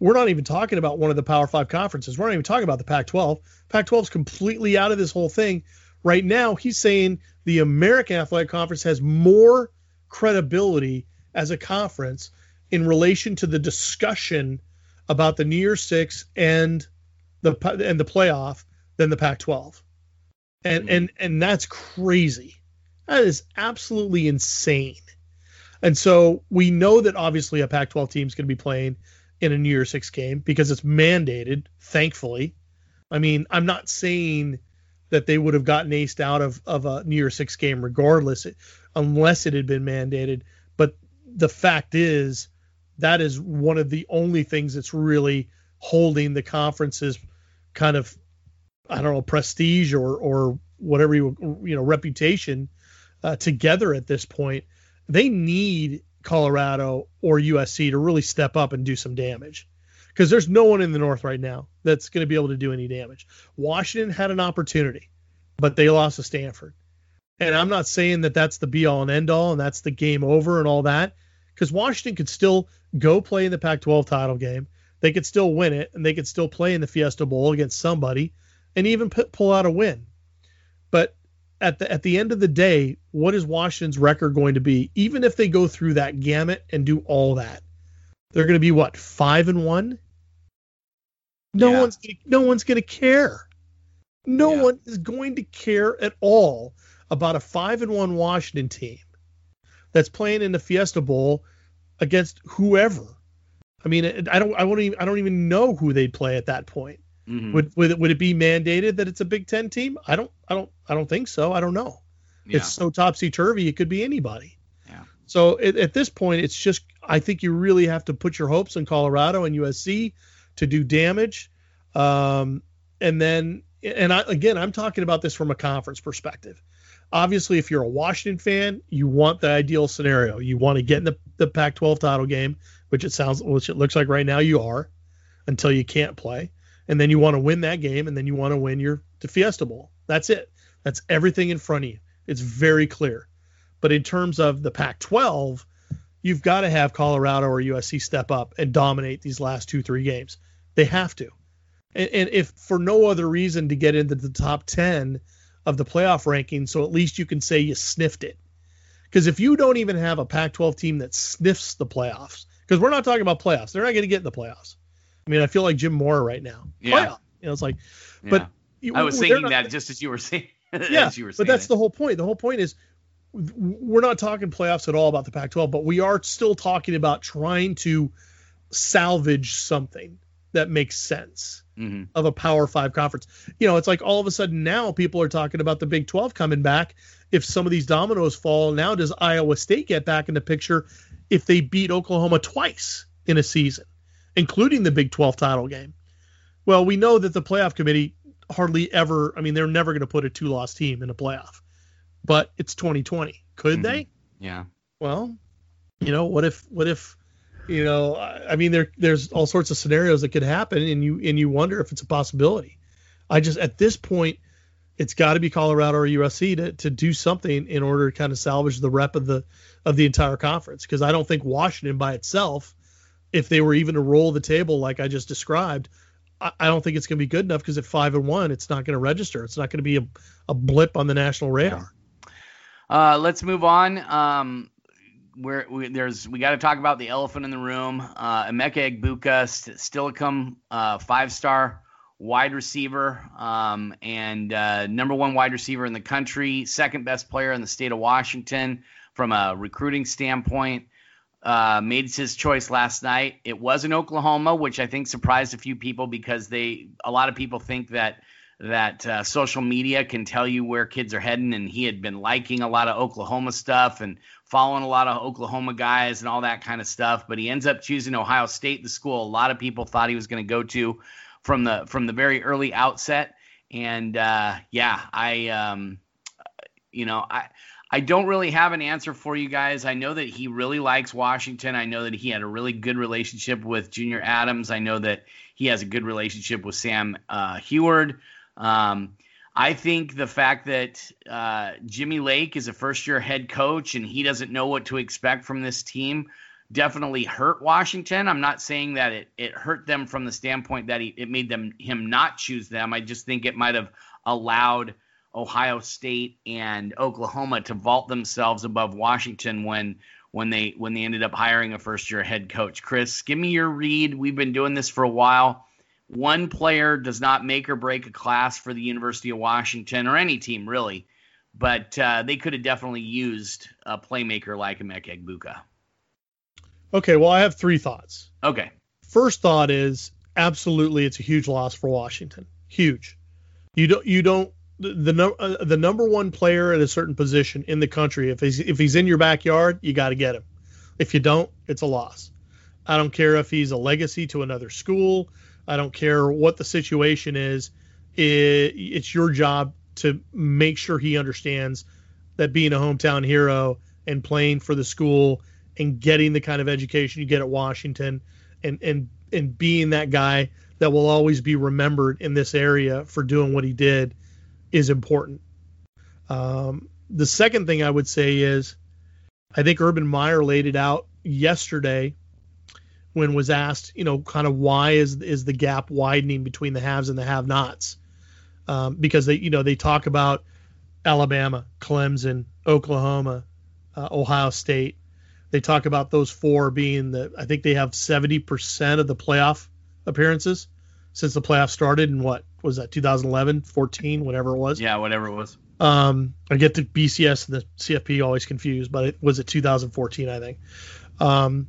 we're not even talking about one of the Power Five conferences. We're not even talking about the Pac 12. Pac 12 is completely out of this whole thing. Right now, he's saying the American Athletic Conference has more credibility as a conference in relation to the discussion about the New Year's Six and the and the playoff than the Pac-12, and mm-hmm. and and that's crazy. That is absolutely insane. And so we know that obviously a Pac-12 team is going to be playing in a New Year's Six game because it's mandated. Thankfully, I mean I'm not saying that they would have gotten aced out of of a New Year's Six game regardless, unless it had been mandated. The fact is that is one of the only things that's really holding the conference's kind of I don't know prestige or or whatever you you know reputation uh, together at this point. They need Colorado or USC to really step up and do some damage because there's no one in the North right now that's going to be able to do any damage. Washington had an opportunity, but they lost to Stanford. And I'm not saying that that's the be all and end all and that's the game over and all that because Washington could still go play in the Pac 12 title game. They could still win it, and they could still play in the Fiesta Bowl against somebody and even pull out a win. But at the at the end of the day, what is Washington's record going to be? Even if they go through that gamut and do all that, they're going to be what five and one. No yeah. one's no one's going to care. No yeah. one is going to care at all about a five and one Washington team that's playing in the Fiesta Bowl against whoever. I mean, I don't, I won't even, I don't even know who they'd play at that point. Mm-hmm. Would, would it, would it be mandated that it's a Big Ten team? I don't, I don't, I don't think so. I don't know. Yeah. It's so topsy turvy. It could be anybody. Yeah. So it, at this point, it's just, I think you really have to put your hopes in Colorado and USC to do damage. Um, and then, and I, again, I'm talking about this from a conference perspective obviously, if you're a Washington fan, you want the ideal scenario. You want to get in the, the Pac-12 title game, which it sounds, which it looks like right now you are, until you can't play, and then you want to win that game, and then you want to win your Fiesta Bowl. That's it. That's everything in front of you. It's very clear. But in terms of the Pac-12, you've got to have Colorado or USC step up and dominate these last two, three games. They have to. And, and if for no other reason to get into the top 10 of the playoff ranking, so at least you can say you sniffed it. Because if you don't even have a Pac-12 team that sniffs the playoffs, because we're not talking about playoffs, they're not going to get in the playoffs. I mean, I feel like Jim Moore right now. Yeah. Playoff. You know, it's like, yeah. but I was thinking not, that just as you were saying. [laughs] yeah, were but that's it. the whole point. The whole point is we're not talking playoffs at all about the Pac-12, but we are still talking about trying to salvage something that makes sense mm-hmm. of a Power Five conference. You know, it's like all of a sudden now people are talking about the Big 12 coming back. If some of these dominoes fall, now does Iowa State get back in the picture if they beat Oklahoma twice in a season, including the Big 12 title game? Well, we know that the playoff committee hardly ever, I mean, they're never going to put a two loss team in a playoff, but it's 2020. Could mm-hmm. they? Yeah. Well, you know, what if, what if, you know, I mean, there there's all sorts of scenarios that could happen, and you and you wonder if it's a possibility. I just at this point, it's got to be Colorado or USC to, to do something in order to kind of salvage the rep of the of the entire conference. Because I don't think Washington by itself, if they were even to roll the table like I just described, I, don't think it's going to be good enough. Because at five and one, it's not going to register. It's not going to be a, a blip on the national radar. Uh, let's move on. Um, we, there's we got to talk about the elephant in the room. Uh, Emeka Egbuka, st- still come uh, five star wide receiver um, and uh, number one wide receiver in the country, second best player in the state of Washington from a recruiting standpoint. Uh, made his choice last night. It was in Oklahoma, which I think surprised a few people because they a lot of people think that that uh, social media can tell you where kids are heading, and he had been liking a lot of Oklahoma stuff and following a lot of Oklahoma guys and all that kind of stuff. But he ends up choosing Ohio State, the school a lot of people thought he was going to go to from the from the very early outset. And uh, yeah, I um, you know I. I don't really have an answer for you guys. I know that he really likes Washington. I know that he had a really good relationship with Junior Adams. I know that he has a good relationship with Sam uh, Huard. Um, I think the fact that uh, Jimmy Lake is a first year head coach and he doesn't know what to expect from this team definitely hurt Washington. I'm not saying that it, it hurt them from the standpoint that he, it made them him not choose them. I just think it might have allowed Ohio State and Oklahoma to vault themselves above Washington when when they when they ended up hiring a first year head coach. Chris, give me your read. We've been doing this for a while. One player does not make or break a class for the University of Washington or any team really, but uh, they could have definitely used a playmaker like Emeka Egbuka. Okay, well, I have three thoughts. Okay. First thought is absolutely it's a huge loss for Washington. Huge. You don't you don't the uh, the number one player at a certain position in the country if he's if he's in your backyard, you got to get him. If you don't, it's a loss. I don't care if he's a legacy to another school. I don't care what the situation is. It, it's your job to make sure he understands that being a hometown hero and playing for the school and getting the kind of education you get at Washington and and and being that guy that will always be remembered in this area for doing what he did is important. Um, the second thing I would say is I think Urban Meyer laid it out yesterday when was asked, you know, kind of why is is the gap widening between the haves and the have-nots? Um, because they, you know, they talk about Alabama, Clemson, Oklahoma, uh, Ohio State, they talk about those four being the I think they have 70% of the playoff appearances since the playoff started in what was that 2011, 14, whatever it was. Yeah, whatever it was. Um, I get the BCS and the CFP always confused, but it was it 2014, I think. Um,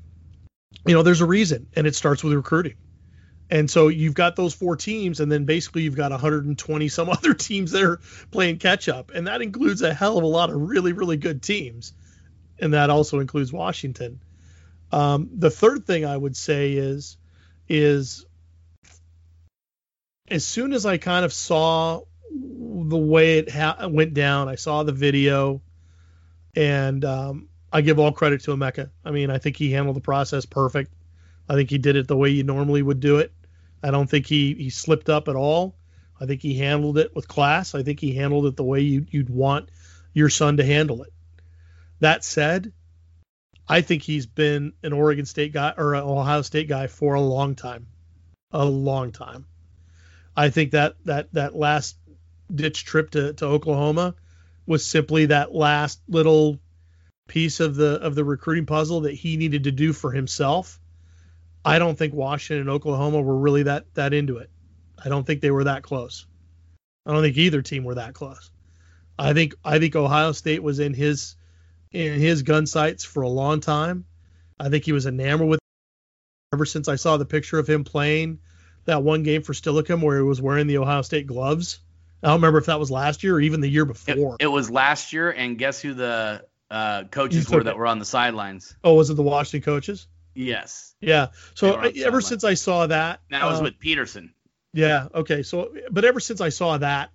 you know, there's a reason, and it starts with recruiting. And so you've got those four teams, and then basically you've got 120 some [laughs] other teams that are playing catch up, and that includes a hell of a lot of really, really good teams and that also includes Washington. Um, the third thing I would say is is as soon as I kind of saw the way it ha- went down, I saw the video, and um, I give all credit to Emeka. I mean, I think he handled the process perfect. I think he did it the way you normally would do it. I don't think he he slipped up at all. I think he handled it with class. I think he handled it the way you, you'd want your son to handle it. That said, I think he's been an Oregon State guy or an Ohio State guy for a long time, a long time. I think that that that last ditch trip to, to Oklahoma was simply that last little piece of the of the recruiting puzzle that he needed to do for himself. I don't think Washington and Oklahoma were really that that into it. I don't think they were that close. I don't think either team were that close. I think I think Ohio State was in his in his gun sights for a long time. I think he was enamored with ever since I saw the picture of him playing that one game for Steilacoom where he was wearing the Ohio State gloves. I don't remember if that was last year or even the year before. It, it was last year, and guess who the uh, coaches were that were on the sidelines? Oh, was it the Washington coaches? Yes. Yeah. So I, ever since I saw that, that was uh, with Peterson. Yeah. Okay. So, but ever since I saw that,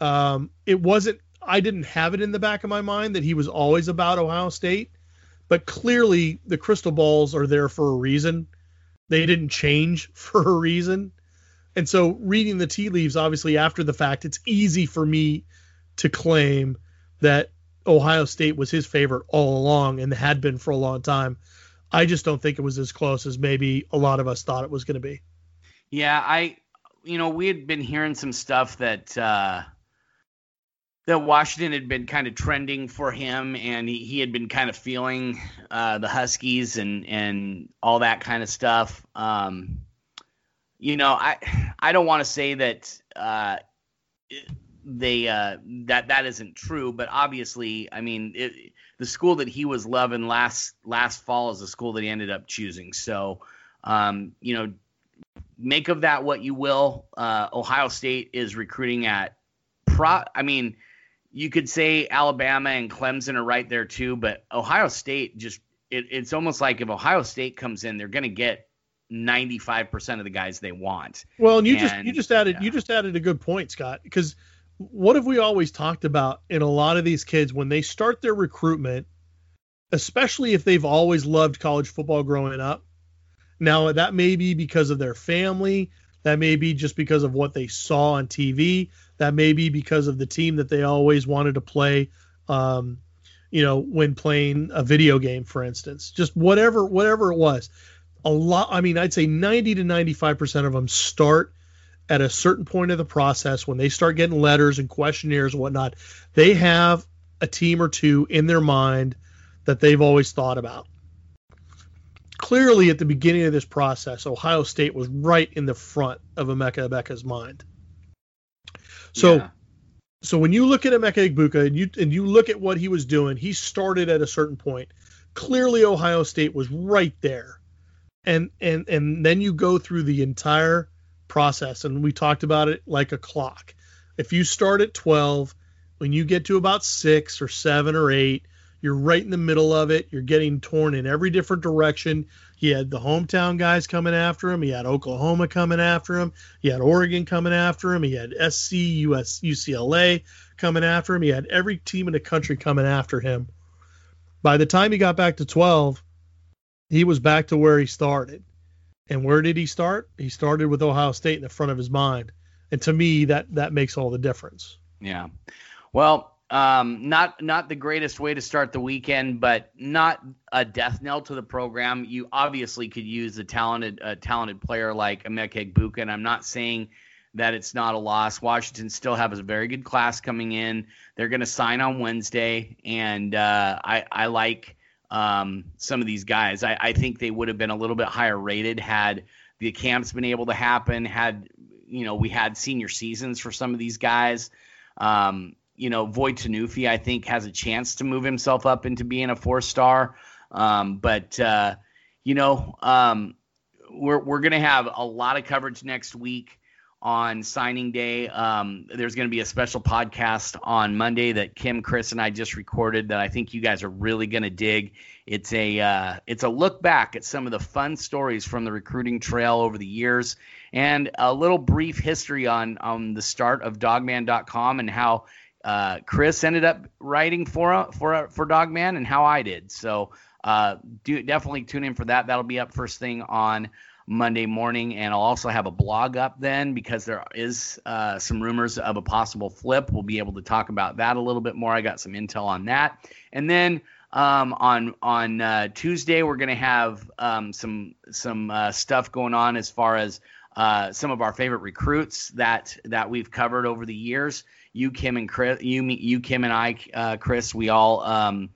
um, it wasn't I didn't have it in the back of my mind that he was always about Ohio State, but clearly the crystal balls are there for a reason. They didn't change [laughs] for a reason. And so reading the tea leaves, obviously after the fact, it's easy for me to claim that Ohio State was his favorite all along and had been for a long time. I just don't think it was as close as maybe a lot of us thought it was going to be. Yeah, I, you know, we had been hearing some stuff that uh, that Washington had been kind of trending for him, and he, he had been kind of feeling uh, the Huskies and and all that kind of stuff. Um, you know, I I don't want to say that uh, they uh, that that isn't true, but obviously, I mean, it, the school that he was loving last last fall is the school that he ended up choosing. So, um, you know, make of that what you will. Uh, Ohio State is recruiting at pro. I mean you could say Alabama and Clemson are right there too, but Ohio State just it, it's almost like if Ohio State comes in, they're going to get 95% of the guys they want. Well, and you and, just you just added yeah. you just added a good point, Scott, because what have we always talked about in a lot of these kids when they start their recruitment, especially if they've always loved college football growing up. Now, that may be because of their family, that may be just because of what they saw on TV, that may be because of the team that they always wanted to play. Um, you know, when playing a video game, for instance, just whatever, whatever it was. A lot. I mean, I'd say 90 to 95 percent of them start at a certain point of the process when they start getting letters and questionnaires and whatnot. They have a team or two in their mind that they've always thought about. Clearly, at the beginning of this process, Ohio State was right in the front of Emeka Egbuka's mind. So yeah. so when you look at Emeka Egbuka and you and you look at what he was doing, he started at a certain point. Clearly Ohio State was right there. And and and then you go through the entire process and we talked about it like a clock. If you start at 12, when you get to about 6 or 7 or 8, you're right in the middle of it. You're getting torn in every different direction. He had the hometown guys coming after him. He had Oklahoma coming after him. He had Oregon coming after him. He had SC, US, UCLA coming after him. He had every team in the country coming after him. By the time he got back to 12, he was back to where he started. And where did he start? He started with Ohio State in the front of his mind. And to me, that that makes all the difference. Yeah. Well, um, not not the greatest way to start the weekend, but not a death knell to the program. You obviously could use a talented a talented player like Emeka Egbuka, and I'm not saying that it's not a loss. Washington still has a very good class coming in. They're going to sign on Wednesday, and uh, I, I like um, some of these guys. I, I think they would have been a little bit higher rated had the camps been able to happen. Had you know we had senior seasons for some of these guys. Um, you know, Voi Tunuufi, I think, has a chance to move himself up into being a four star. Um, but, uh, you know, um, we're, we're going to have a lot of coverage next week on signing day. Um, there's going to be a special podcast on Monday that Kim, Chris, and I just recorded that I think you guys are really going to dig. It's a uh, it's a look back at some of the fun stories from the recruiting trail over the years, and a little brief history on on the start of Dawgman.com and how uh, Chris ended up writing for for for Dogman and how I did. So uh, do definitely tune in for that. That'll be up first thing on Monday morning, and I'll also have a blog up then because there is uh, some rumors of a possible flip. We'll be able to talk about that a little bit more. I got some intel on that, and then. Um, on on uh, Tuesday, we're going to have um, some some uh, stuff going on as far as uh, some of our favorite recruits that that we've covered over the years you, Kim, and Chris, you, you, Kim, and I, uh, Chris, we all um,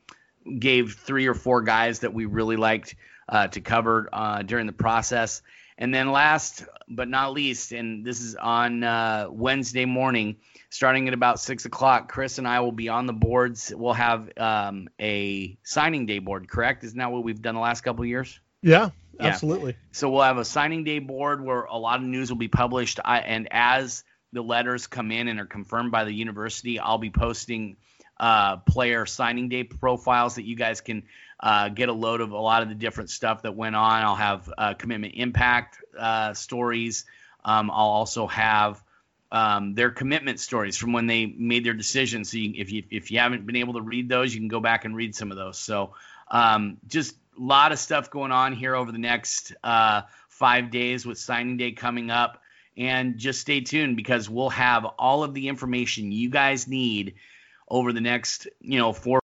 gave three or four guys that we really liked uh, to cover uh, during the process. And then last but not least, and this is on uh, Wednesday morning, starting at about six o'clock, Chris and I will be on the boards. We'll have um, a signing day board, correct? Isn't that what we've done the last couple years? Yeah, absolutely. Yeah. So we'll have a signing day board where a lot of news will be published. I, and as the letters come in and are confirmed by the university, I'll be posting uh, player signing day profiles that you guys can uh, get a load of a lot of the different stuff that went on. I'll have uh, commitment impact uh, stories. Um, I'll also have um, their commitment stories from when they made their decisions. So you, if you if you haven't been able to read those, you can go back and read some of those. So um, just a lot of stuff going on here over the next uh, five days with signing day coming up and just stay tuned because we'll have all of the information you guys need over the next, you know, four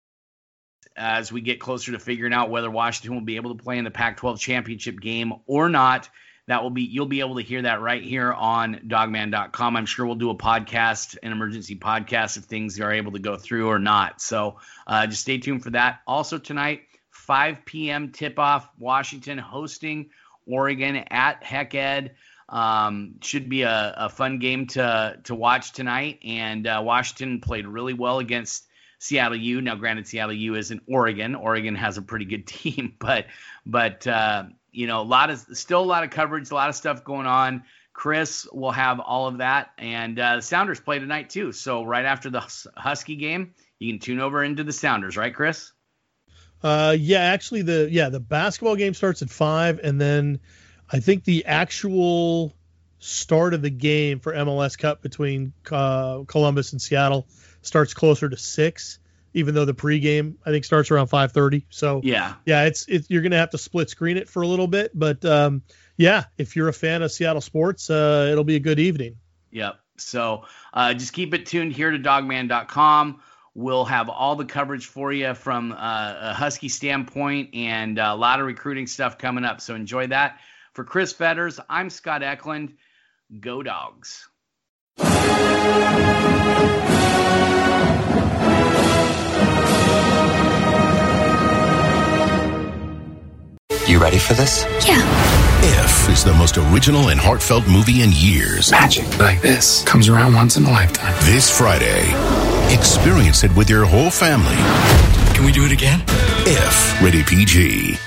as we get closer to figuring out whether Washington will be able to play in the Pac-12 championship game or not. That will be you'll be able to hear that right here on dawgman.com. I'm sure we'll do a podcast, an emergency podcast if things are able to go through or not. So uh, just stay tuned for that. Also tonight, 5 p.m. tip off, Washington hosting Oregon at Hec Ed. Um, should be a, a, fun game to to watch tonight. And uh, Washington played really well against Seattle U. Now, granted, Seattle U is in Oregon. Oregon has a pretty good [laughs] team, but but uh, you know, a lot of still a lot of coverage, a lot of stuff going on. Chris will have all of that, and uh, the Sounders play tonight too. So right after the Husky game, you can tune over into the Sounders, right, Chris? Uh, yeah, actually, the yeah the basketball game starts at five, and then I think the actual start of the game for MLS Cup between uh, Columbus and Seattle starts closer to six, even though the pregame I think starts around five thirty. So yeah, yeah, it's it's you're gonna have to split screen it for a little bit, but um, yeah, if you're a fan of Seattle sports, uh, it'll be a good evening. Yep. So uh, just keep it tuned here to dawgman.com. We'll have all the coverage for you from uh, a Husky standpoint and a lot of recruiting stuff coming up. So enjoy that. For Chris Fetters, I'm Scott Eklund. Go Dogs. You ready for this? Yeah. If is the most original and heartfelt movie in years. Magic like this comes around once in a lifetime. This Friday, experience it with your whole family. Can we do it again? If, rated PG.